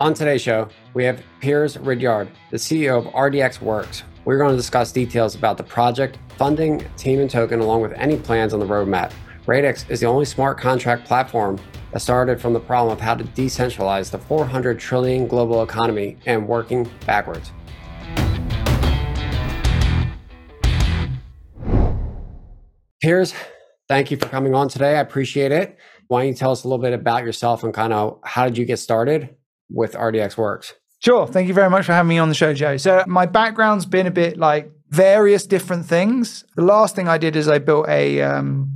On today's show, we have Piers Ridyard, the CEO of RDX Works. We're going to discuss details about the project, funding, team, and token, along with any plans on the roadmap. Radix is the only smart contract platform that started from the problem of how to decentralize the 400 trillion global economy and working backwards. Piers, thank you for coming on today. I appreciate it. Why don't you tell us a little bit about yourself and kind of how did you get started? With RDX Works. Sure. Thank you very much for having me on the show, Joe. So, my background's been a bit like various different things. The last thing I did is I built a um,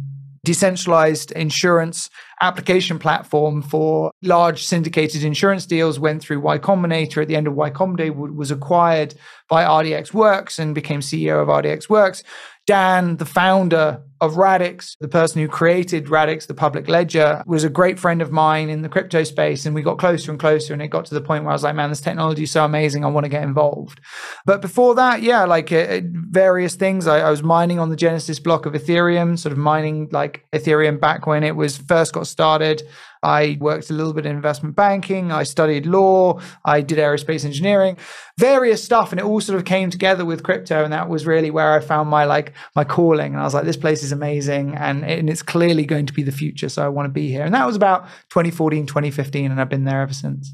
decentralized insurance application platform for large syndicated insurance deals. Went through Y Combinator at the end of Y Combinator, was acquired by RDX Works and became CEO of RDX Works. Dan, the founder of Radix, the person who created Radix, the public ledger, was a great friend of mine in the crypto space. And we got closer and closer. And it got to the point where I was like, man, this technology is so amazing. I want to get involved. But before that, yeah, like uh, various things. I, I, was mining on the Genesis block of Ethereum, sort of mining like Ethereum back when it was first got started. I worked a little bit in investment banking. I studied law. I did aerospace engineering, various stuff. And it all sort of came together with crypto. And that was really where I found my like my calling. And I was like, this place is amazing. And, and it's clearly going to be the future. So I want to be here. And that was about 2014, 2015. And I've been there ever since.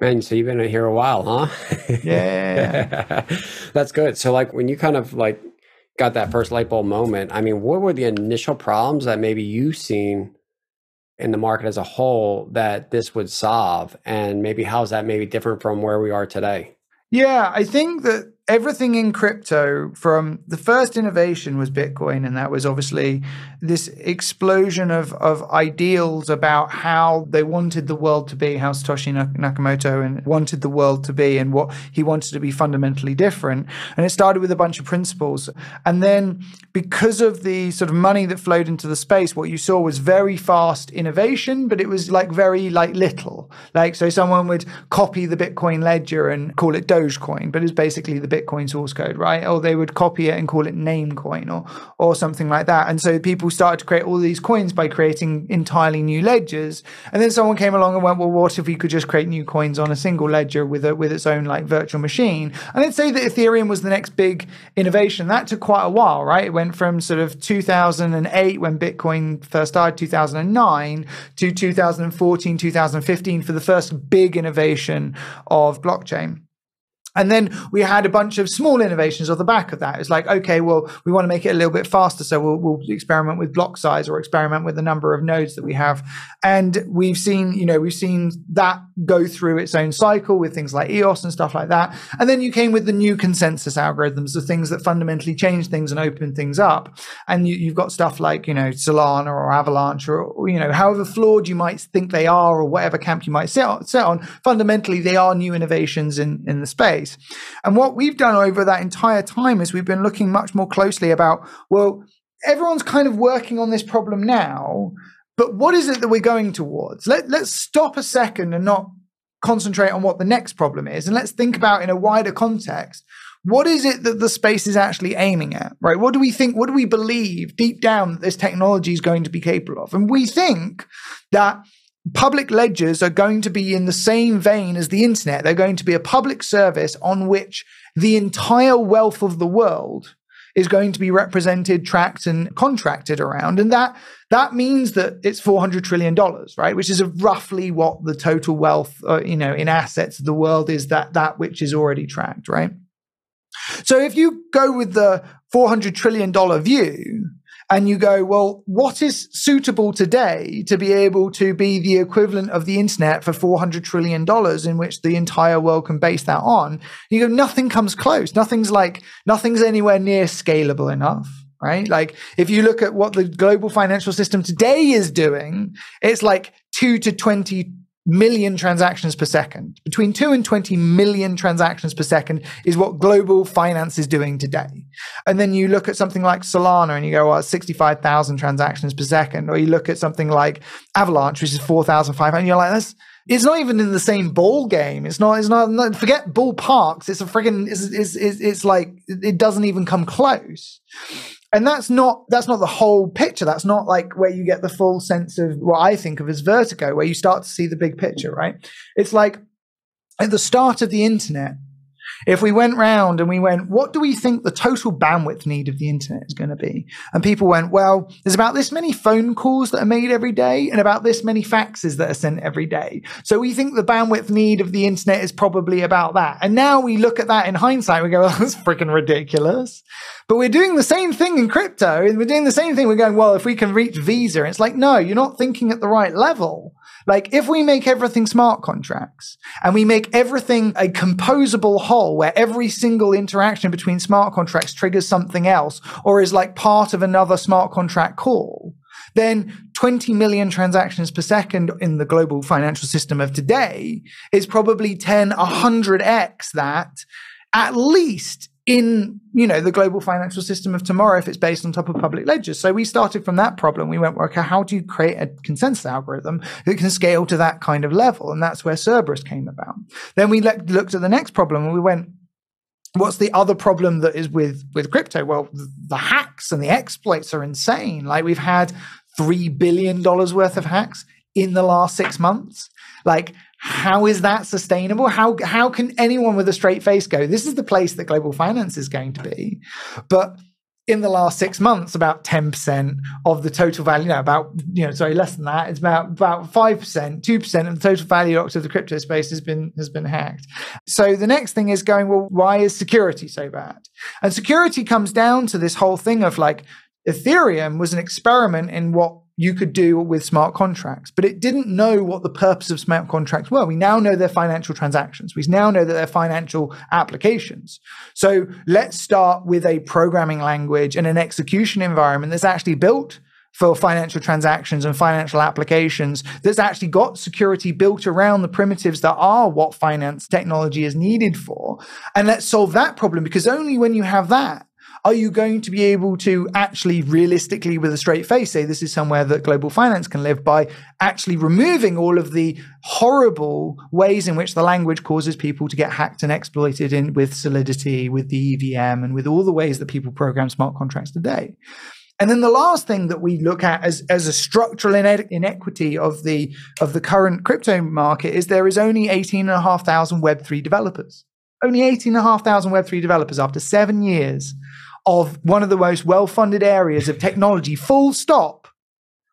Man, so you've been here a while, huh? Yeah. That's good. So like when you kind of like got that first light bulb moment, I mean, what were the initial problems that maybe you seen in the market as a whole that this would solve? And maybe how is that maybe different from where we are today? Yeah i think that everything in crypto from the first innovation was Bitcoin, and that was obviously this explosion of, of ideals about how they wanted the world to be, how Satoshi Nakamoto and wanted the world to be, and what he wanted to be fundamentally different. And it started with a bunch of principles. And then because of the sort of money that flowed into the space, what you saw was very fast innovation, but it was like very like little. Like so someone would copy the Bitcoin ledger and call it Dogecoin, but it's basically the source code, right? Or they would copy it and call it Namecoin or or something like that. And so people started to create all these coins by creating entirely new ledgers. And then someone came along and went, well, what if we could just create new coins on a single ledger with a, with its own like virtual machine? And they'd say that Ethereum was the next big innovation. That took quite a while, right? It went from sort of 2008 when Bitcoin first started, 2009 to 2014, 2015 for the first big innovation of blockchain. And then we had a bunch of small innovations off the back of that. It's like, okay, well, we want to make it a little bit faster. So we'll, we'll, experiment with block size or experiment with the number of nodes that we have. And we've seen, you know, we've seen that go through its own cycle with things like EOS and stuff like that. And then you came with the new consensus algorithms, the things that fundamentally change things and open things up. And you, have got stuff like, you know, Solana or Avalanche or, you know, however flawed you might think they are or whatever camp you might sit on, sit on fundamentally they are new innovations in, in the space And what we've done over that entire time is we've been looking much more closely about, well, everyone's kind of working on this problem now, but what is it that we're going towards? Let, let's stop a second and not concentrate on what the next problem is. And let's think about in a wider context what is it that the space is actually aiming at, right? What do we think? What do we believe deep down that this technology is going to be capable of? And we think that public ledgers are going to be in the same vein as the internet. They're going to be a public service on which the entire wealth of the world is going to be represented, tracked, and contracted around. And that that means that it's four hundred trillion dollars, right? Which is roughly what the total wealth, uh, you know, in assets of the world is. That that which is already tracked, right? So if you go with the four hundred trillion dollar view, and you go, well, what is suitable today to be able to be the equivalent of the internet for $400 trillion in which the entire world can base that on? You go, nothing comes close. Nothing's like, nothing's anywhere near scalable enough. Right. Like if you look at what the global financial system today is doing, it's like two to 20 million transactions per second. Between 2 and 20 million transactions per second is what global finance is doing today. And then you look at something like Solana and you go, well, 65,000 transactions per second. Or you look at something like Avalanche, which is 4,500. You're like, that's, it's not even in the same ball game. It's not, it's not, not forget ballparks. It's a friggin', it's, it's, it's, it's like, it doesn't even come close and that's not that's not the whole picture that's not like where you get the full sense of what i think of as vertigo where you start to see the big picture right it's like at the start of the internet, if we went round and we went, what do we think the total bandwidth need of the internet is going to be? And people went, well, there's about this many phone calls that are made every day and about this many faxes that are sent every day. So we think the bandwidth need of the internet is probably about that. And now we look at that in hindsight, we go, well, that's freaking ridiculous. But we're doing the same thing in crypto and we're doing the same thing. We're going, well, if we can reach Visa, it's like, no, you're not thinking at the right level. Like if we make everything smart contracts and we make everything a composable whole where every single interaction between smart contracts triggers something else or is like part of another smart contract call, then 20 million transactions per second in the global financial system of today is probably 10, 100x that at least in you know the global financial system of tomorrow if it's based on top of public ledgers. So we started from that problem. We went okay how do you create a consensus algorithm that can scale to that kind of level? And that's where cerberus came about. Then we le- looked at the next problem and we went what's the other problem that is with with crypto? Well the hacks and the exploits are insane. Like we've had 3 billion dollars worth of hacks in the last 6 months. Like how is that sustainable? How how can anyone with a straight face go, this is the place that global finance is going to be? But in the last six months, about 10% of the total value, no, about, you know, sorry, less than that. It's about about 5%, 2% of the total value of the crypto space has been has been hacked. So the next thing is going, well, why is security so bad? And security comes down to this whole thing of like Ethereum was an experiment in what you could do with smart contracts, but it didn't know what the purpose of smart contracts were. We now know they're financial transactions. We now know that they're financial applications. So let's start with a programming language and an execution environment that's actually built for financial transactions and financial applications that's actually got security built around the primitives that are what finance technology is needed for. And let's solve that problem because only when you have that are you going to be able to actually realistically, with a straight face, say this is somewhere that global finance can live by actually removing all of the horrible ways in which the language causes people to get hacked and exploited in with Solidity, with the EVM, and with all the ways that people program smart contracts today? And then the last thing that we look at as, as a structural inequity of the of the current crypto market is there is only 18,500 Web3 developers. Only 18,500 Web3 developers after seven years of one of the most well funded areas of technology, full stop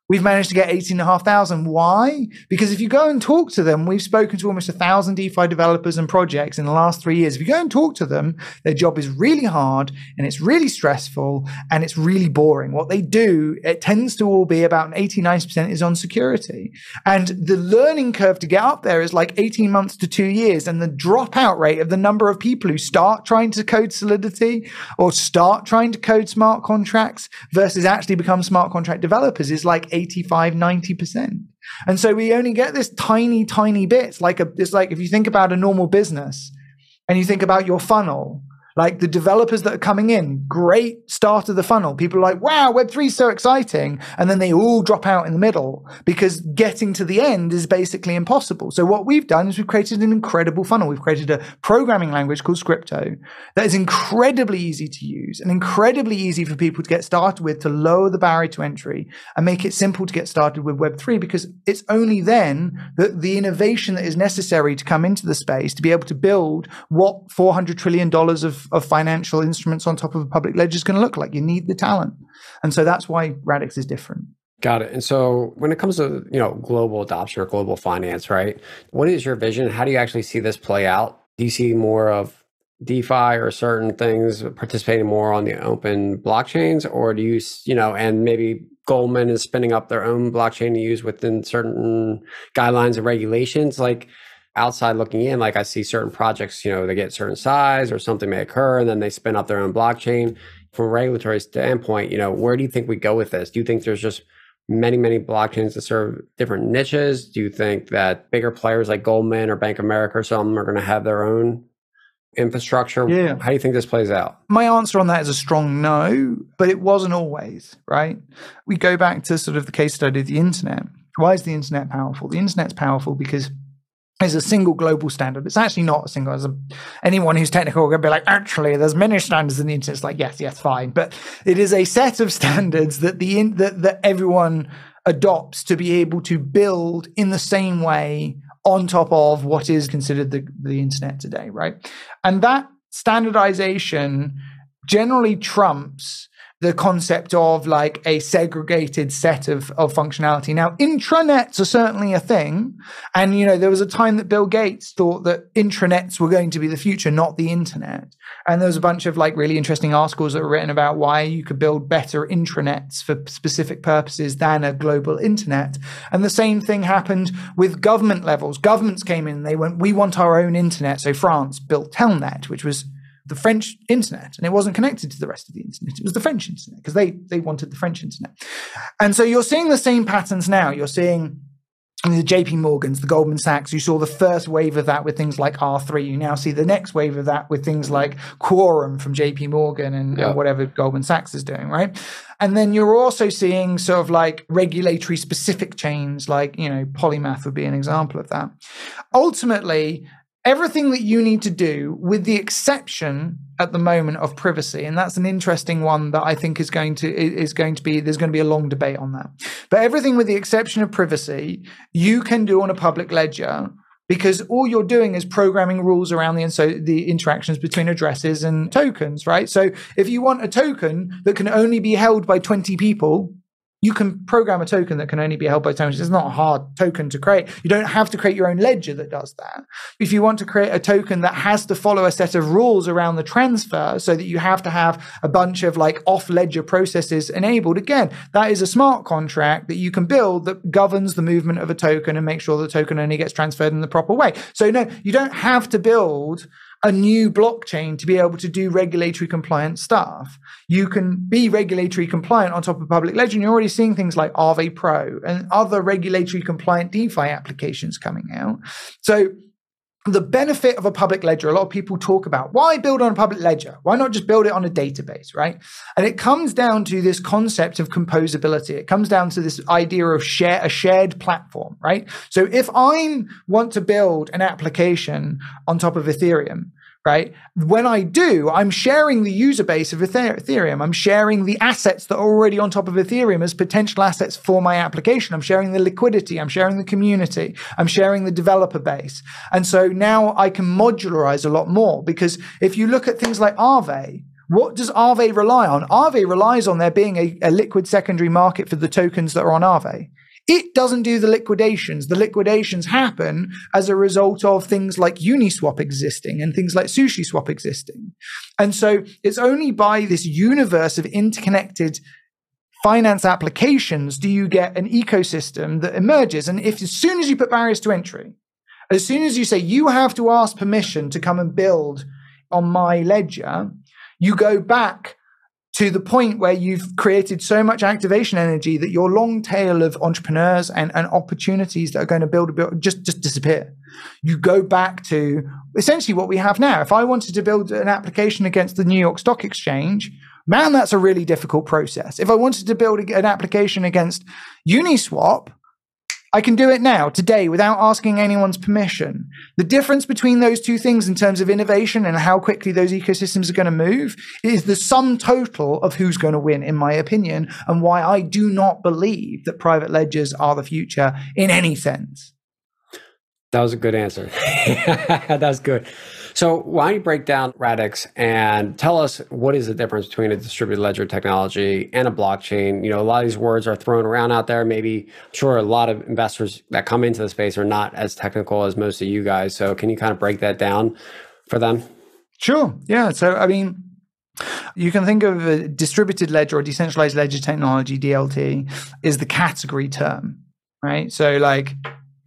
we've managed to get 18,500. Why? Because if you go and talk to them, we've spoken to almost a thousand DeFi developers and projects in the last three years. If you go and talk to them, their job is really hard and it's really stressful and it's really boring. What they do, it tends to all be about 89% is on security. And the learning curve to get up there is like 18 months to two years. And the dropout rate of the number of people who start trying to code Solidity or start trying to code smart contracts versus actually become smart contract developers is like 85, 90%. And so we only get this tiny, tiny bit. Like a, it's like if you think about a normal business and you think about your funnel, like the developers that are coming in, great start of the funnel. People are like, wow, Web3 is so exciting. And then they all drop out in the middle because getting to the end is basically impossible. So what we've done is we've created an incredible funnel. We've created a programming language called Scrypto that is incredibly easy to use and incredibly easy for people to get started with to lower the barrier to entry and make it simple to get started with Web3 because it's only then that the innovation that is necessary to come into the space to be able to build what $400 trillion of of, financial instruments on top of a public ledger is going to look like. You need the talent. And so that's why Radix is different. Got it. And so when it comes to, you know, global adoption or global finance, right? What is your vision? How do you actually see this play out? Do you see more of DeFi or certain things participating more on the open blockchains? Or do you, you know, and maybe Goldman is spinning up their own blockchain to use within certain guidelines and regulations? Like, outside looking in, like I see certain projects, you know, they get certain size or something may occur and then they spin up their own blockchain. From a regulatory standpoint, you know, where do you think we go with this? Do you think there's just many, many blockchains that serve different niches? Do you think that bigger players like Goldman or Bank of America or something are going to have their own infrastructure? Yeah. How do you think this plays out? My answer on that is a strong no, but it wasn't always, right? We go back to sort of the case study of the internet. Why is the internet powerful? The internet's powerful because is a single global standard. It's actually not a single. As a, anyone who's technical will be like, actually, there's many standards in the internet. It's like, yes, yes, fine, but it is a set of standards that the in, that that everyone adopts to be able to build in the same way on top of what is considered the, the internet today, right? And that standardization generally trumps the concept of like a segregated set of, of functionality. Now, intranets are certainly a thing. And, you know, there was a time that Bill Gates thought that intranets were going to be the future, not the internet. And there was a bunch of like really interesting articles that were written about why you could build better intranets for specific purposes than a global internet. And the same thing happened with government levels. Governments came in, they went, we want our own internet. So France built Telnet, which was the French internet, and it wasn't connected to the rest of the internet. It was the French internet because they they wanted the French internet. And so you're seeing the same patterns now. You're seeing the JP Morgans, the Goldman Sachs, you saw the first wave of that with things like R3. You now see the next wave of that with things like Quorum from JP Morgan and, and, whatever Goldman Sachs is doing, right? And then you're also seeing sort of like regulatory specific chains, like, you know, Polymath would be an example of that. Ultimately, everything that you need to do, with the exception at the moment of privacy, and that's an interesting one that I think is going to is going to be there's going to be a long debate on that. But everything with the exception of privacy, you can do on a public ledger because all you're doing is programming rules around the and so the interactions between addresses and tokens, right? So if you want a token that can only be held by 20 people, you can program a token that can only be held by tokens. It's not a hard token to create. You don't have to create your own ledger that does that. If you want to create a token that has to follow a set of rules around the transfer so that you have to have a bunch of like off ledger processes enabled, again, that is a smart contract that you can build that governs the movement of a token and make sure the token only gets transferred in the proper way. So no, you don't have to build a new blockchain to be able to do regulatory compliant stuff. You can be regulatory compliant on top of public ledger. And you're already seeing things like Aave Pro and other regulatory compliant DeFi applications coming out. So the benefit of a public ledger, a lot of people talk about why build on a public ledger? Why not just build it on a database, right? And it comes down to this concept of composability. It comes down to this idea of share a shared platform, right? So if I want to build an application on top of Ethereum, right? When I do, I'm sharing the user base of Ethereum. I'm sharing the assets that are already on top of Ethereum as potential assets for my application. I'm sharing the liquidity. I'm sharing the community. I'm sharing the developer base. And so now I can modularize a lot more because if you look at things like Aave, what does Aave rely on? Aave relies on there being a, a liquid secondary market for the tokens that are on Aave. It doesn't do the liquidations. The liquidations happen as a result of things like Uniswap existing and things like SushiSwap existing. And so it's only by this universe of interconnected finance applications do you get an ecosystem that emerges. And if as soon as you put barriers to entry, as soon as you say you have to ask permission to come and build on my ledger, you go back to the point where you've created so much activation energy that your long tail of entrepreneurs and, and opportunities that are going to build a build just just disappear. You go back to essentially what we have now. If I wanted to build an application against the New York Stock Exchange, man, that's a really difficult process. If I wanted to build an application against Uniswap, I can do it now, today, without asking anyone's permission. The difference between those two things in terms of innovation and how quickly those ecosystems are going to move is the sum total of who's going to win, in my opinion, and why I do not believe that private ledgers are the future in any sense. That was a good answer. That's good. So why don't you break down Radix and tell us what is the difference between a distributed ledger technology and a blockchain? You know, a lot of these words are thrown around out there. Maybe, I'm sure a lot of investors that come into the space are not as technical as most of you guys. So can you kind of break that down for them? Sure. Yeah. So, I mean, you can think of a distributed ledger or decentralized ledger technology, DLT, is the category term, right? So, like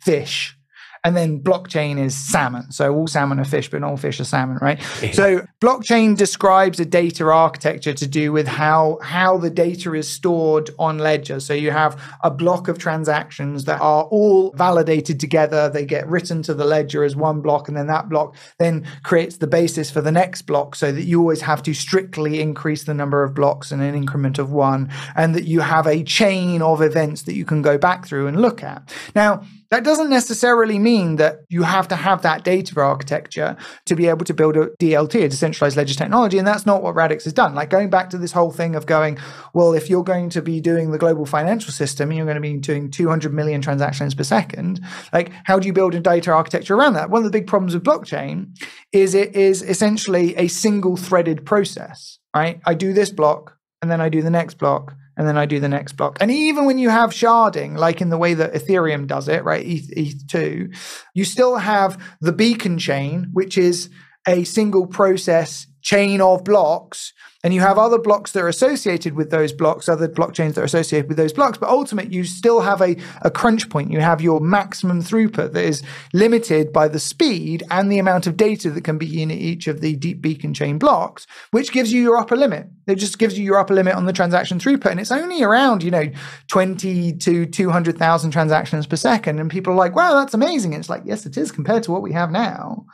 fish, and then blockchain is salmon. So all salmon are fish, but not all fish are salmon, right? So blockchain describes a data architecture to do with how how the data is stored on ledger. So you have a block of transactions that are all validated together. They get written to the ledger as one block, and then that block then creates the basis for the next block, so that you always have to strictly increase the number of blocks in an increment of one, and that you have a chain of events that you can go back through and look at. Now that doesn't necessarily mean that you have to have that data architecture to be able to build a DLT, a decentralized ledger technology. And that's not what Radix has done. Like going back to this whole thing of going, well, if you're going to be doing the global financial system and you're going to be doing 200 million transactions per second, like how do you build a data architecture around that? One of the big problems with blockchain is it is essentially a single threaded process, right? I do this block and then I do the next block and then I do the next block. And even when you have sharding, like in the way that Ethereum does it, right, ETH, ETH2, you still have the beacon chain, which is a single process chain of blocks and you have other blocks that are associated with those blocks, other blockchains that are associated with those blocks. But ultimately, you still have a, a crunch point. You have your maximum throughput that is limited by the speed and the amount of data that can be in each of the deep beacon chain blocks, which gives you your upper limit. It just gives you your upper limit on the transaction throughput. And it's only around, you know, 20 to 200,000 transactions per second. And people are like, wow, that's amazing. And it's like, yes, it is compared to what we have now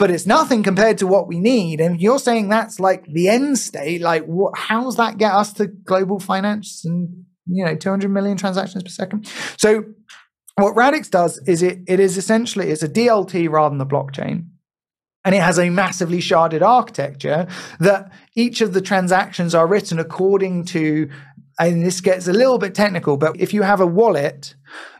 but it's nothing compared to what we need. And you're saying that's like the end state. Like, what, how's that get us to global finance and you know 200 million transactions per second? So, what Radix does is it it is essentially it's a DLT rather than the blockchain. And it has a massively sharded architecture that each of the transactions are written according to, and this gets a little bit technical, but if you have a wallet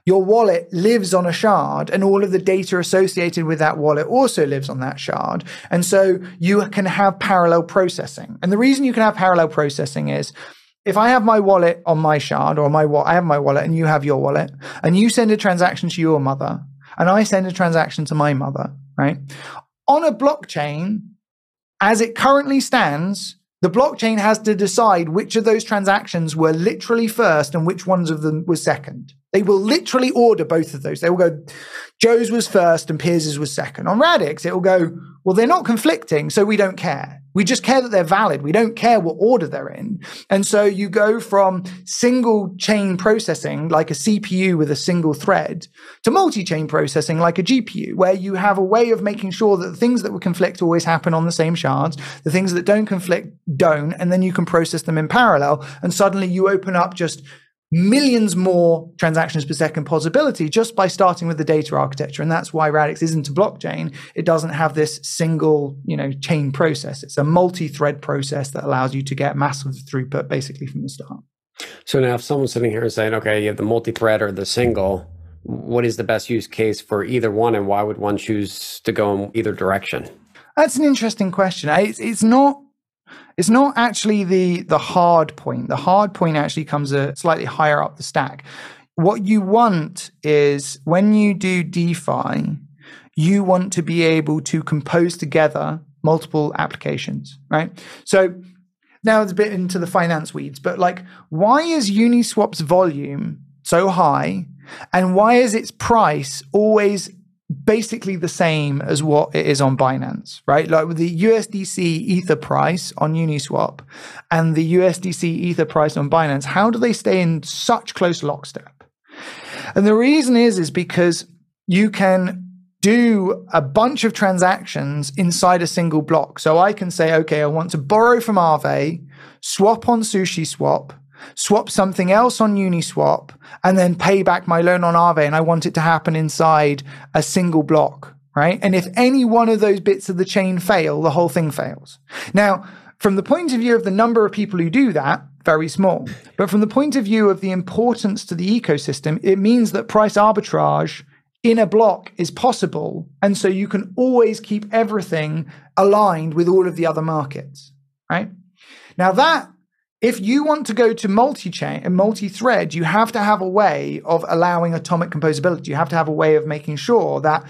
your wallet lives on a shard and all of the data associated with that wallet also lives on that shard. And so you can have parallel processing. And the reason you can have parallel processing is if I have my wallet on my shard or my I have my wallet and you have your wallet and you send a transaction to your mother and I send a transaction to my mother, right? On a blockchain, as it currently stands, the blockchain has to decide which of those transactions were literally first and which ones of them were second. They will literally order both of those. They will go, Joe's was first and Piers's was second. On Radix, it will go, well, they're not conflicting, so we don't care. We just care that they're valid. We don't care what order they're in. And so you go from single chain processing, like a CPU with a single thread, to multi chain processing, like a GPU, where you have a way of making sure that the things that would conflict always happen on the same shards, the things that don't conflict don't, and then you can process them in parallel. And suddenly you open up just millions more transactions per second possibility just by starting with the data architecture. And that's why Radix isn't a blockchain. It doesn't have this single, you know, chain process. It's a multi-thread process that allows you to get massive throughput basically from the start. So now if someone's sitting here and saying, okay, you have the multi-thread or the single, what is the best use case for either one and why would one choose to go in either direction? That's an interesting question. It's, it's not it's not actually the the hard point. The hard point actually comes a slightly higher up the stack. What you want is when you do DeFi, you want to be able to compose together multiple applications, right? So now it's a bit into the finance weeds, but like, why is Uniswap's volume so high? And why is its price always basically the same as what it is on Binance, right? Like with the USDC Ether price on Uniswap and the USDC Ether price on Binance, how do they stay in such close lockstep? And the reason is is because you can do a bunch of transactions inside a single block. So I can say, okay, I want to borrow from Aave, swap on Sushi Swap, swap something else on Uniswap, and then pay back my loan on Aave. And I want it to happen inside a single block, right? And if any one of those bits of the chain fail, the whole thing fails. Now, from the point of view of the number of people who do that, very small. But from the point of view of the importance to the ecosystem, it means that price arbitrage in a block is possible. And so you can always keep everything aligned with all of the other markets, right? Now, that if you want to go to multi-chain and multi-thread, you have to have a way of allowing atomic composability. You have to have a way of making sure that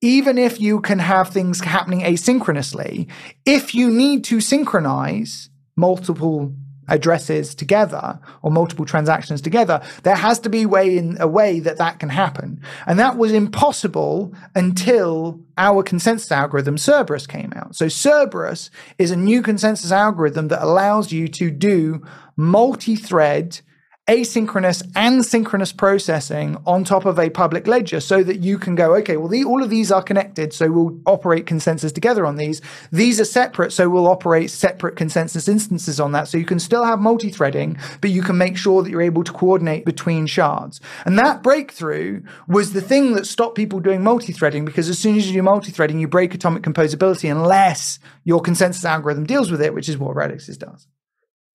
even if you can have things happening asynchronously, if you need to synchronize multiple addresses together or multiple transactions together, there has to be way in a way that that can happen. And that was impossible until our consensus algorithm Cerberus came out. So Cerberus is a new consensus algorithm that allows you to do multi-thread asynchronous and synchronous processing on top of a public ledger so that you can go, okay, well, the, all of these are connected, so we'll operate consensus together on these. These are separate, so we'll operate separate consensus instances on that. So you can still have multi threading, but you can make sure that you're able to coordinate between shards. And that breakthrough was the thing that stopped people doing multi threading because as soon as you do multi threading, you break atomic composability unless your consensus algorithm deals with it, which is what Radix's does.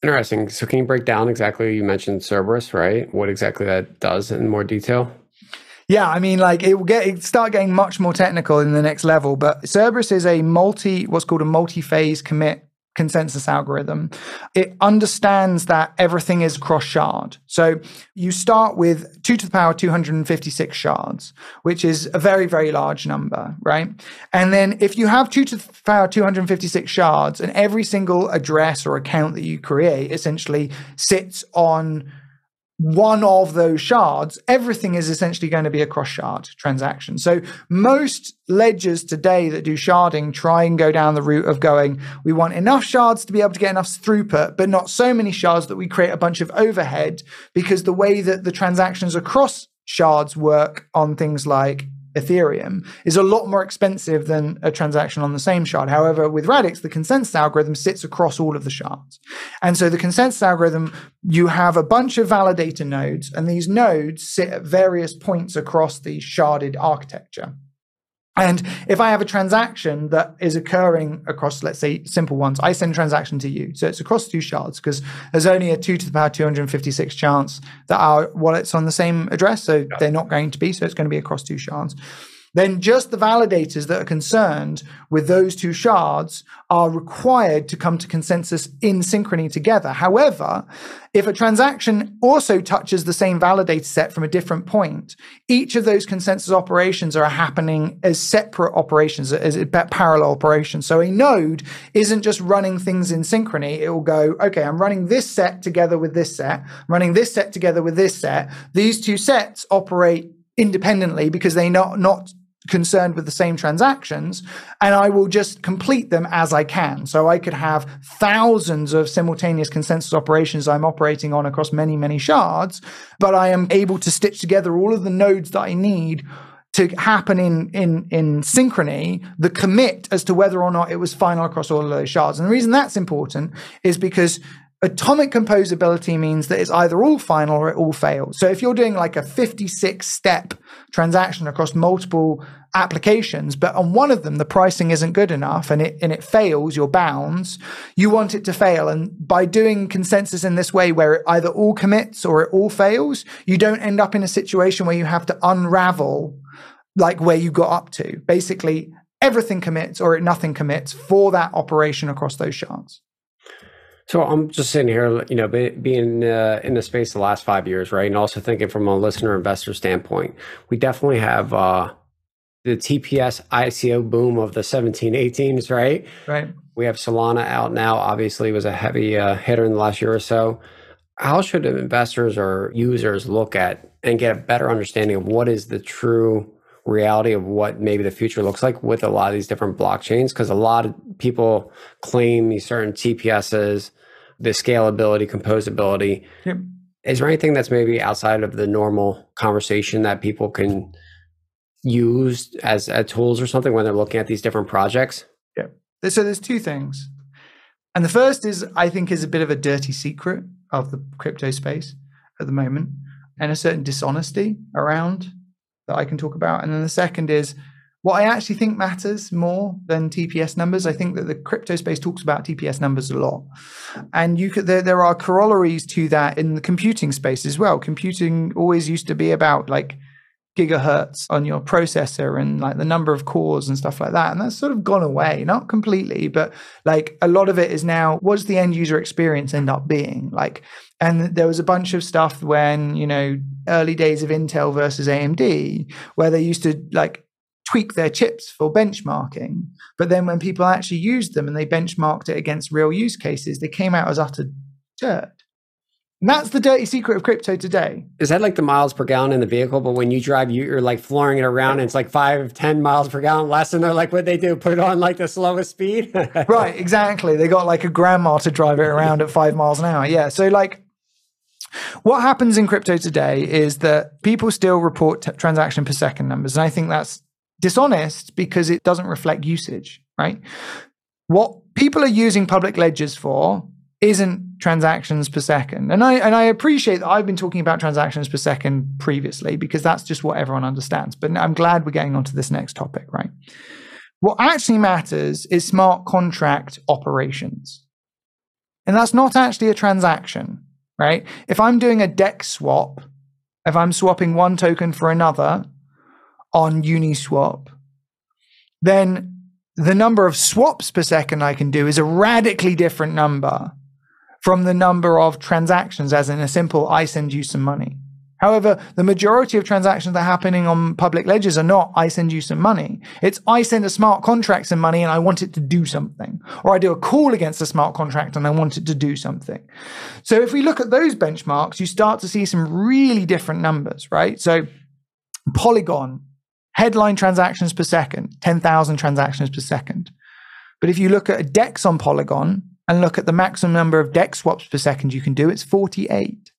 Interesting. So, can you break down exactly? You mentioned Cerberus, right? What exactly that does in more detail? Yeah, I mean, like it will get it start getting much more technical in the next level. But Cerberus is a multi, what's called a multi-phase commit consensus algorithm, it understands that everything is cross shard. So you start with 2 to the power 256 shards, which is a very, very large number, right? And then if you have 2 to the power 256 shards and every single address or account that you create essentially sits on one of those shards, everything is essentially going to be a cross shard transaction. So most ledgers today that do sharding try and go down the route of going, we want enough shards to be able to get enough throughput, but not so many shards that we create a bunch of overhead because the way that the transactions across shards work on things like Ethereum is a lot more expensive than a transaction on the same shard. However, with Radix, the consensus algorithm sits across all of the shards. And so the consensus algorithm, you have a bunch of validator nodes, and these nodes sit at various points across the sharded architecture. And if I have a transaction that is occurring across, let's say, simple ones, I send a transaction to you. So it's across two shards because there's only a 2 to the power 256 chance that our wallet's on the same address. So yeah. they're not going to be. So it's going to be across two shards then just the validators that are concerned with those two shards are required to come to consensus in synchrony together. However, if a transaction also touches the same validator set from a different point, each of those consensus operations are happening as separate operations, as parallel operations. So a node isn't just running things in synchrony. It will go, okay, I'm running this set together with this set, running this set together with this set. These two sets operate independently because they not not concerned with the same transactions and I will just complete them as I can. So I could have thousands of simultaneous consensus operations I'm operating on across many, many shards, but I am able to stitch together all of the nodes that I need to happen in in in synchrony the commit as to whether or not it was final across all of those shards and the reason that's important is because Atomic composability means that it's either all final or it all fails. So if you're doing like a 56 step transaction across multiple applications, but on one of them the pricing isn't good enough and it and it fails your bounds, you want it to fail. And by doing consensus in this way where it either all commits or it all fails, you don't end up in a situation where you have to unravel like where you got up to. Basically, everything commits or nothing commits for that operation across those shards. So I'm just sitting here, you know, being uh, in the space the last five years, right, and also thinking from a listener investor standpoint, we definitely have uh, the TPS ICO boom of the 17, 18s, right? Right. We have Solana out now. Obviously, was a heavy uh, hitter in the last year or so. How should investors or users look at and get a better understanding of what is the true reality of what maybe the future looks like with a lot of these different blockchains? Because a lot of people claim these certain TPSs the scalability, composability. Yep. Is there anything that's maybe outside of the normal conversation that people can use as, as tools or something when they're looking at these different projects? Yeah. So there's two things. And the first is, I think, is a bit of a dirty secret of the crypto space at the moment and a certain dishonesty around that I can talk about. And then the second is what I actually think matters more than TPS numbers, I think that the crypto space talks about TPS numbers a lot, and you could there, there are corollaries to that in the computing space as well. Computing always used to be about like gigahertz on your processor and like the number of cores and stuff like that. And that's sort of gone away, not completely, but like a lot of it is now what's the end user experience end up being? Like, and there was a bunch of stuff when, you know, early days of Intel versus AMD, where they used to like tweak their chips for benchmarking. But then when people actually used them and they benchmarked it against real use cases, they came out as utter dirt. And that's the dirty secret of crypto today. Is that like the miles per gallon in the vehicle? But when you drive, you're like flooring it around and it's like five, ten miles per gallon less. And they're like, what they do? Put it on like the slowest speed? right, exactly. They got like a grandma to drive it around at five miles an hour. Yeah. So, like, What happens in crypto today is that people still report t- transaction per second numbers. And I think that's dishonest because it doesn't reflect usage, right? What people are using public ledgers for isn't transactions per second. And I and I appreciate that I've been talking about transactions per second previously because that's just what everyone understands. But I'm glad we're getting onto this next topic, right? What actually matters is smart contract operations. And that's not actually a transaction, right? If I'm doing a DEX swap, if I'm swapping one token for another on Uniswap, then the number of swaps per second I can do is a radically different number from the number of transactions, as in a simple I send you some money. However, the majority of transactions that are happening on public ledgers are not I send you some money. It's I send a smart contract some money and I want it to do something. Or I do a call against a smart contract and I want it to do something. So if we look at those benchmarks, you start to see some really different numbers, right? So Polygon, headline transactions per second, 10,000 transactions per second. But if you look at a DEX on Polygon and look at the maximum number of DEX swaps per second you can do, it's 48.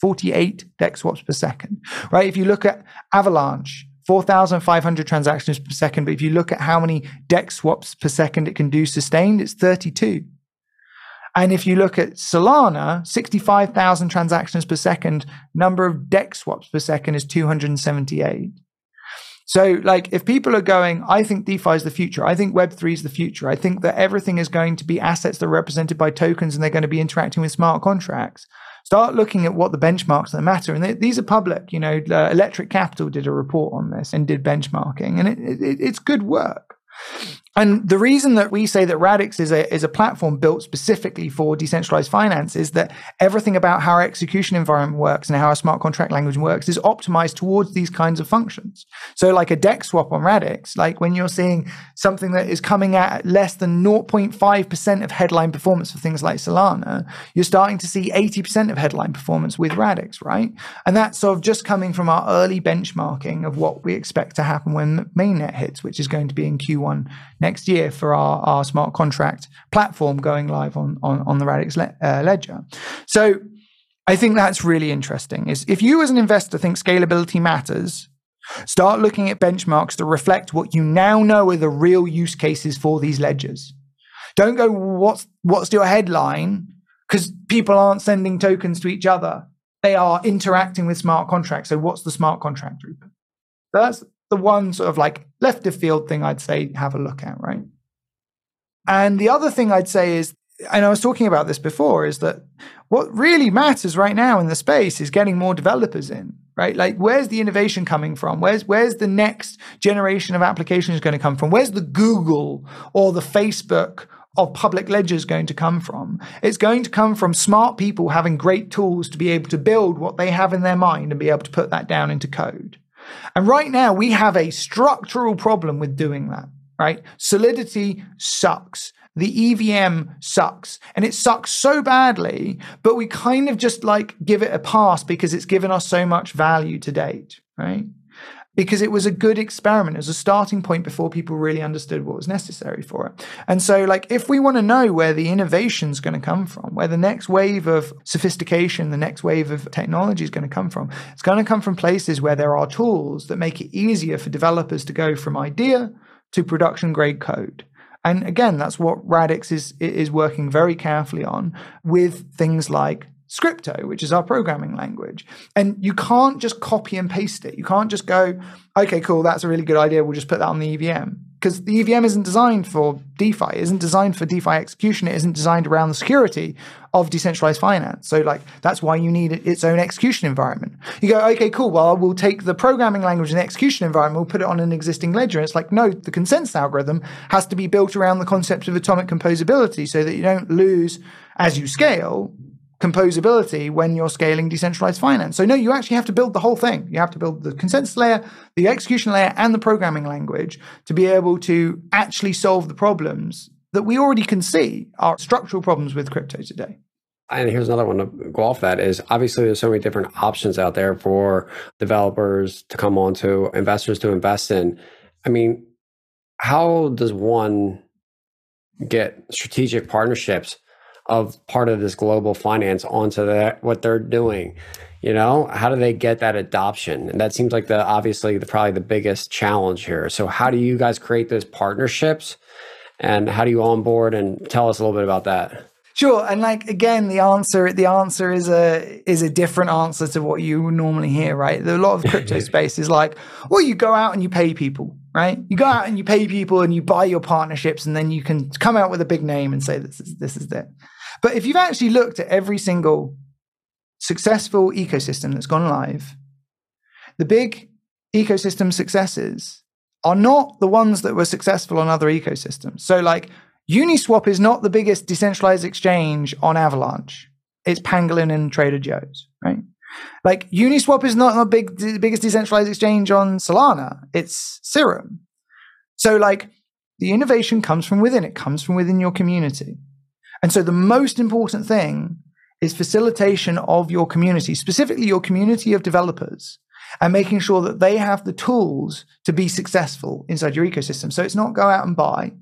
48 DEX swaps per second, right? If you look at Avalanche, 4,500 transactions per second. But if you look at how many DEX swaps per second it can do sustained, it's 32. And if you look at Solana, 65,000 transactions per second, number of DEX swaps per second is 278. So, like, if people are going, I think DeFi is the future. I think Web3 is the future. I think that everything is going to be assets that are represented by tokens and they're going to be interacting with smart contracts start looking at what the benchmarks that matter. And they, these are public. You know, uh, Electric Capital did a report on this and did benchmarking, and it, it, it's good work. And the reason that we say that Radix is a, is a platform built specifically for decentralized finance is that everything about how our execution environment works and how our smart contract language works is optimized towards these kinds of functions. So, like a DEX swap on Radix, like when you're seeing something that is coming at less than 0.5% of headline performance for things like Solana, you're starting to see 80% of headline performance with Radix, right? And that's sort of just coming from our early benchmarking of what we expect to happen when mainnet hits, which is going to be in Q1 next year for our, our smart contract platform going live on, on, on the Radix le- uh, ledger. So I think that's really interesting. Is if you as an investor think scalability matters, start looking at benchmarks that reflect what you now know are the real use cases for these ledgers. Don't go, what's what's your headline? Because people aren't sending tokens to each other. They are interacting with smart contracts. So what's the smart contract group? That's the one sort of like left of field thing I'd say have a look at, right? And the other thing I'd say is, and I was talking about this before, is that what really matters right now in the space is getting more developers in, right? Like, where's the innovation coming from? Where's where's the next generation of applications going to come from? Where's the Google or the Facebook of public ledgers going to come from? It's going to come from smart people having great tools to be able to build what they have in their mind and be able to put that down into code. And right now, we have a structural problem with doing that, right? Solidity sucks. The EVM sucks. And it sucks so badly, but we kind of just like give it a pass because it's given us so much value to date, right? Because it was a good experiment as a starting point before people really understood what was necessary for it. And so, like, if we want to know where the innovation is going to come from, where the next wave of sophistication, the next wave of technology is going to come from, it's going to come from places where there are tools that make it easier for developers to go from idea to production grade code. And again, that's what Radix is is working very carefully on with things like Scrypto, which is our programming language. And you can't just copy and paste it. You can't just go, okay, cool, that's a really good idea. We'll just put that on the EVM. Because the EVM isn't designed for DeFi, it isn't designed for DeFi execution, it isn't designed around the security of decentralized finance. So, like, that's why you need its own execution environment. You go, okay, cool, well, we'll take the programming language and the execution environment, we'll put it on an existing ledger. And it's like, no, the consensus algorithm has to be built around the concept of atomic composability so that you don't lose as you scale composability when you're scaling decentralized finance. So no, you actually have to build the whole thing. You have to build the consensus layer, the execution layer, and the programming language to be able to actually solve the problems that we already can see are structural problems with crypto today. And here's another one to go off that is obviously there's so many different options out there for developers to come on to, investors to invest in. I mean, how does one get strategic partnerships of part of this global finance onto that what they're doing you know? How do they get that adoption? And that seems like the obviously the probably the biggest challenge here. So how do you guys create those partnerships? And how do you onboard? And tell us a little bit about that. Sure, and like again, the answer the answer is a is a different answer to what you normally hear, right? A lot of crypto space is like, well, you go out and you pay people, right? You go out and you pay people and you buy your partnerships, and then you can come out with a big name and say this is this is it. But if you've actually looked at every single successful ecosystem that's gone live, the big ecosystem successes are not the ones that were successful on other ecosystems. So like Uniswap is not the biggest decentralized exchange on Avalanche. It's Pangolin and Trader Joe's, right? Like Uniswap is not the big, biggest decentralized exchange on Solana. It's Serum. So like the innovation comes from within. It comes from within your community. And so the most important thing is facilitation of your community, specifically your community of developers, and making sure that they have the tools to be successful inside your ecosystem. So it's not go out and buy.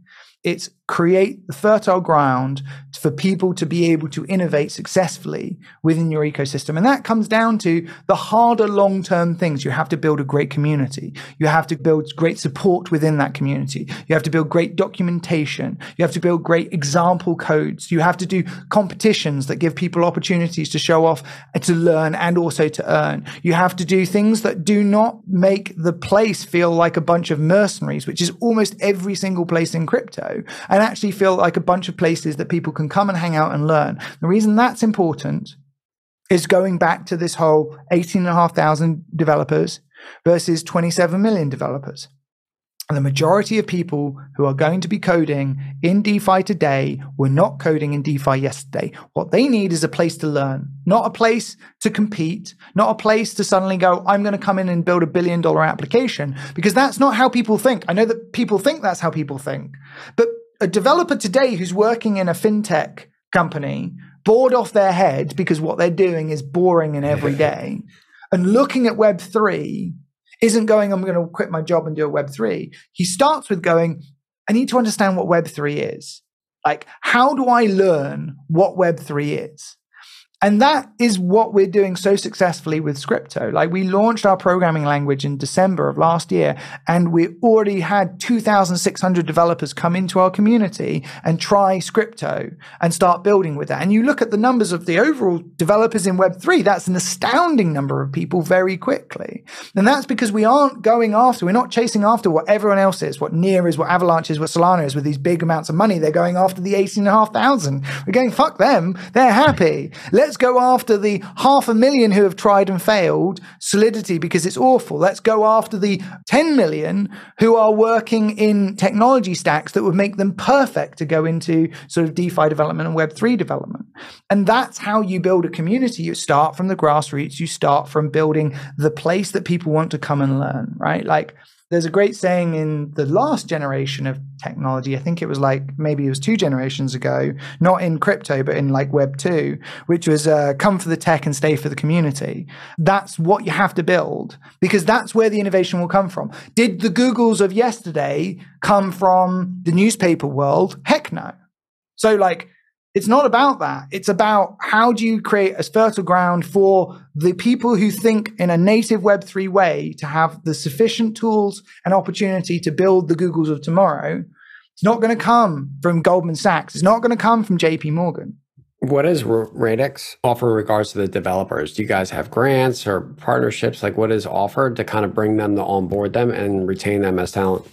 It's create the fertile ground for people to be able to innovate successfully within your ecosystem. And that comes down to the harder long term things. You have to build a great community. You have to build great support within that community. You have to build great documentation. You have to build great example codes. You have to do competitions that give people opportunities to show off, uh, to learn, and also to earn. You have to do things that do not make the place feel like a bunch of mercenaries, which is almost every single place in crypto actually feel like a bunch of places that people can come and hang out and learn. The reason that's important is going back to this whole 18,500 developers versus 27 million developers. And the majority of people who are going to be coding in DeFi today were not coding in DeFi yesterday. What they need is a place to learn, not a place to compete, not a place to suddenly go, I'm going to come in and build a billion dollar application, because that's not how people think. I know that people think that's how people think, but a developer today who's working in a fintech company bored off their head because what they're doing is boring and every day. And looking at web3 isn't going i'm going to quit my job and do a web3 he starts with going i need to understand what web3 is. Like how do i learn what web3 is and that is what we're doing so successfully with Scrypto. Like we launched our programming language in December of last year, and we already had 2,600 developers come into our community and try Scrypto and start building with that. And you look at the numbers of the overall developers in Web3, that's an astounding number of people very quickly. And that's because we aren't going after, we're not chasing after what everyone else is, what Near is, what Avalanche is, what Solana is with these big amounts of money. They're going after the 18,500. We're going, fuck them. They're happy. Let's Let's go after the half a million who have tried and failed Solidity because it's awful. Let's go after the 10 million who are working in technology stacks that would make them perfect to go into sort of DeFi development and Web3 development. And that's how you build a community. You start from the grassroots, you start from building the place that people want to come and learn, right? Like, there's a great saying in the last generation of technology. I think it was like maybe it was two generations ago, not in crypto, but in like Web 2, which was uh, come for the tech and stay for the community. That's what you have to build because that's where the innovation will come from. Did the Googles of yesterday come from the newspaper world? Heck no. So, like, it's not about that. It's about how do you create a fertile ground for the people who think in a native Web3 way to have the sufficient tools and opportunity to build the Googles of tomorrow. It's not going to come from Goldman Sachs. It's not going to come from JP Morgan. What does Radix offer in regards to the developers? Do you guys have grants or partnerships? Like what is offered to kind of bring them to onboard them and retain them as talent?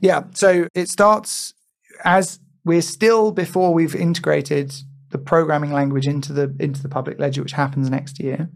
Yeah. So it starts as we're still before we've integrated the programming language into the into the public ledger, which happens next year.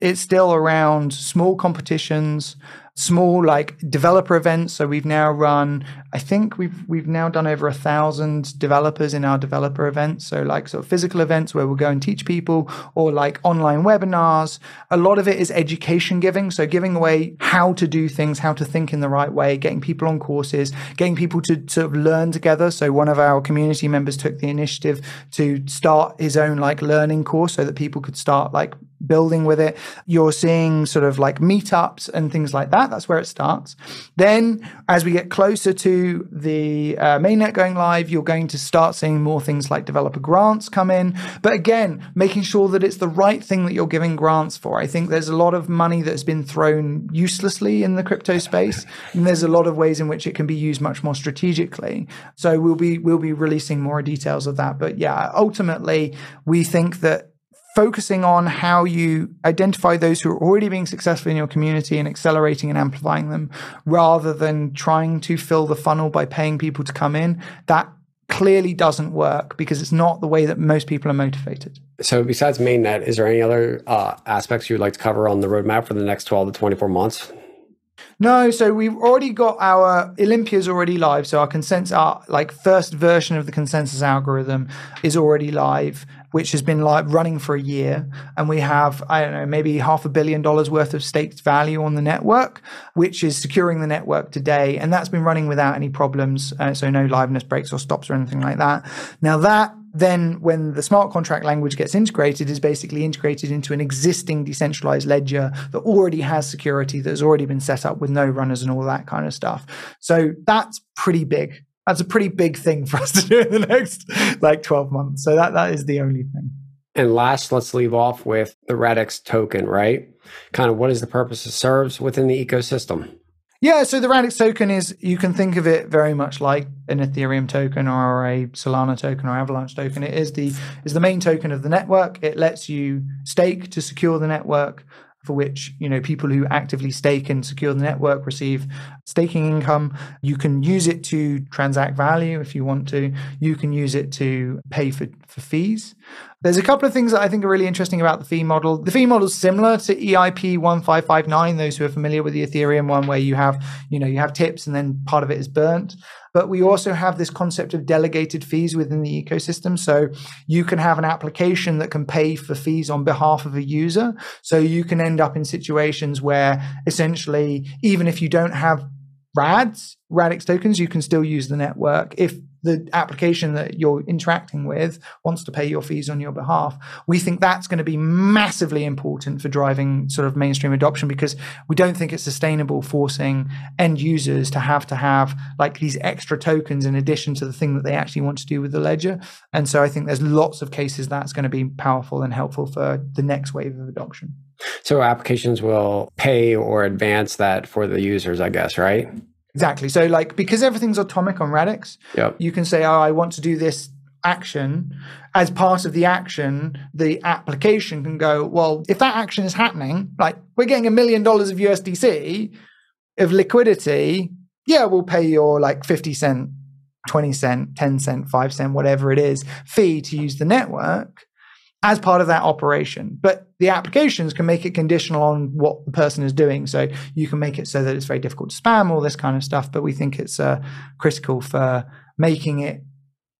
It's still around small competitions, small like developer events. So we've now run, I think we've we've now done over a thousand developers in our developer events. So like sort of physical events where we'll go and teach people, or like online webinars. A lot of it is education giving. So giving away how to do things, how to think in the right way, getting people on courses, getting people to sort of learn together. So one of our community members took the initiative to start his own like learning course so that people could start like building with it. You're seeing sort of like meetups and things like that. That's where it starts. Then, as we get closer to the uh, mainnet going live, you're going to start seeing more things like developer grants come in. But again, making sure that it's the right thing that you're giving grants for. I think there's a lot of money that's been thrown uselessly in the crypto space, and there's a lot of ways in which it can be used much more strategically. So we'll be we'll be releasing more details of that. But yeah, ultimately, we think that focusing on how you identify those who are already being successful in your community and accelerating and amplifying them rather than trying to fill the funnel by paying people to come in. That clearly doesn't work because it's not the way that most people are motivated. So besides mainnet is there any other uh, aspects you'd like to cover on the roadmap for the next 12 to 24 months? No, so we've already got our Olympia's already live. So our consensus, our like first version of the consensus algorithm is already live which has been like running for a year. And we have, I don't know, maybe half a billion dollars worth of staked value on the network, which is securing the network today. And that's been running without any problems. Uh, so no liveness breaks or stops or anything like that. Now that then when the smart contract language gets integrated is basically integrated into an existing decentralized ledger that already has security that has already been set up with no runners and all that kind of stuff so that's pretty big that's a pretty big thing for us to do in the next like 12 months. So that that is the only thing. And last, let's leave off with the Radix token, right? Kind of what is the purpose it serves within the ecosystem? Yeah, so the Radix token is you can think of it very much like an Ethereum token or a Solana token or Avalanche token. It is the is the main token of the network. It lets you stake to secure the network for which you know people who actively stake and secure the network receive staking income. You can use it to transact value if you want to. You can use it to pay for, for fees there's a couple of things that i think are really interesting about the fee model the fee model is similar to eip 1559 those who are familiar with the ethereum one where you have you know you have tips and then part of it is burnt but we also have this concept of delegated fees within the ecosystem. So you can have an application that can pay for fees on behalf of a user. So you can end up in situations where essentially, even if you don't have RADs, Radix tokens, you can still use the network if the application that you're interacting with wants to pay your fees on your behalf. We think that's going to be massively important for driving sort of mainstream adoption because we don't think it's sustainable forcing end users to have to have like these extra tokens in addition to the thing that they actually want to do with the ledger. And so I think there's lots of cases that's going to be powerful and helpful for the next wave of adoption. So applications will pay or advance that for the users, I guess, right? Exactly. So like because everything's atomic on Radix, yep. you can say, oh, I want to do this action. As part of the action, the application can go, well, if that action is happening, like we're getting a million dollars of USDC of liquidity, yeah, we'll pay your like 50 cent, 20 cent, 10 cent, 5 cent, whatever it is, fee to use the network as part of that operation. But the applications can make it conditional on what the person is doing. So you can make it so that it's very difficult to spam, all this kind of stuff. But we think it's uh, critical for making it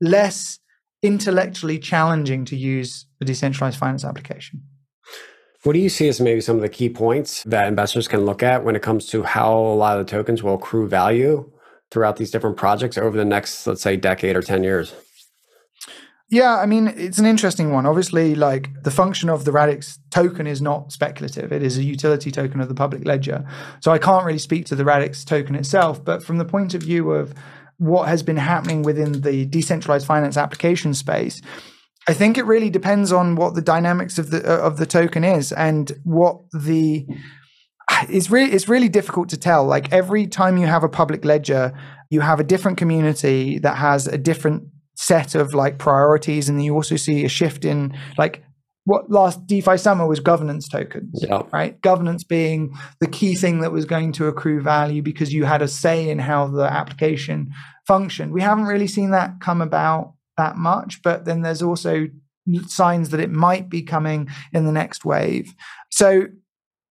less intellectually challenging to use the decentralized finance application. What do you see as maybe some of the key points that investors can look at when it comes to how a lot of the tokens will accrue value throughout these different projects over the next, let's say, decade or 10 years? Yeah, I mean, it's an interesting one. Obviously, like the function of the Radix token is not speculative. It is a utility token of the public ledger. So I can't really speak to the Radix token itself, but from the point of view of what has been happening within the decentralized finance application space, I think it really depends on what the dynamics of the uh, of the token is and what the it's really it's really difficult to tell. Like every time you have a public ledger, you have a different community that has a different set of like priorities and you also see a shift in like what last DeFi summer was governance tokens, yeah. right? Governance being the key thing that was going to accrue value because you had a say in how the application functioned. We haven't really seen that come about that much, but then there's also signs that it might be coming in the next wave. So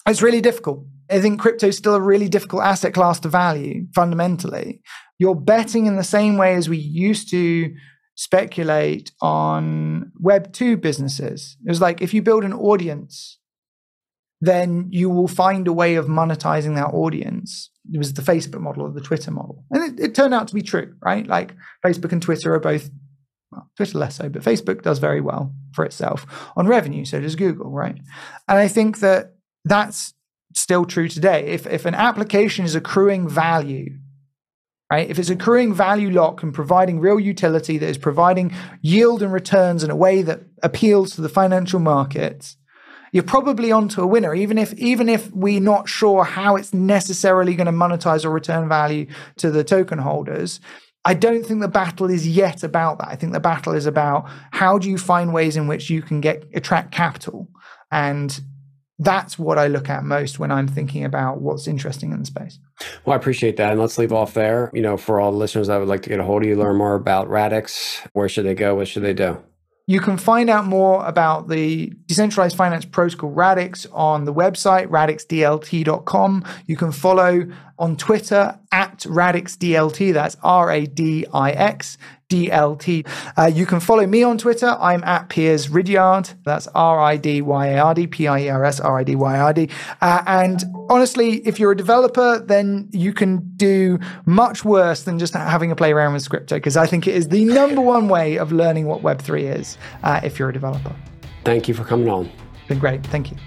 it's really difficult. I think crypto is still a really difficult asset class to value fundamentally. You're betting in the same way as we used to speculate on Web 2 businesses. It was like if you build an audience, then you will find a way of monetizing that audience. It was the Facebook model or the Twitter model. And it, it turned out to be true, right? Like Facebook and Twitter are both well, Twitter less so, but Facebook does very well for itself on revenue. So does Google, right? And I think that that's still true today. If, if an application is accruing value, right, if it's accruing value lock and providing real utility that is providing yield and returns in a way that appeals to the financial markets, you're probably onto a winner, even if even if we're not sure how it's necessarily going to monetize or return value to the token holders. I don't think the battle is yet about that. I think the battle is about how do you find ways in which you can get attract capital. And that's what I look at most when I'm thinking about what's interesting in the space. Well, I appreciate that. And let's leave off there. You know, for all the listeners that would like to get a hold of you, learn more about Radix, where should they go? What should they do? You can find out more about the decentralized finance protocol Radix on the website, radixdlt.com. You can follow on Twitter at RadixDLT. That's R A D I X DLT. Uh, you can follow me on Twitter. I'm at Piers Ridyard. That's R I D Y A R D, P I E R S R I D Y R D. Uh, and honestly, if you're a developer, then you can do much worse than just having a play around with Scrypto, because I think it is the number one way of learning what Web3 is uh, if you're a developer. Thank you for coming on. Been great. Thank you.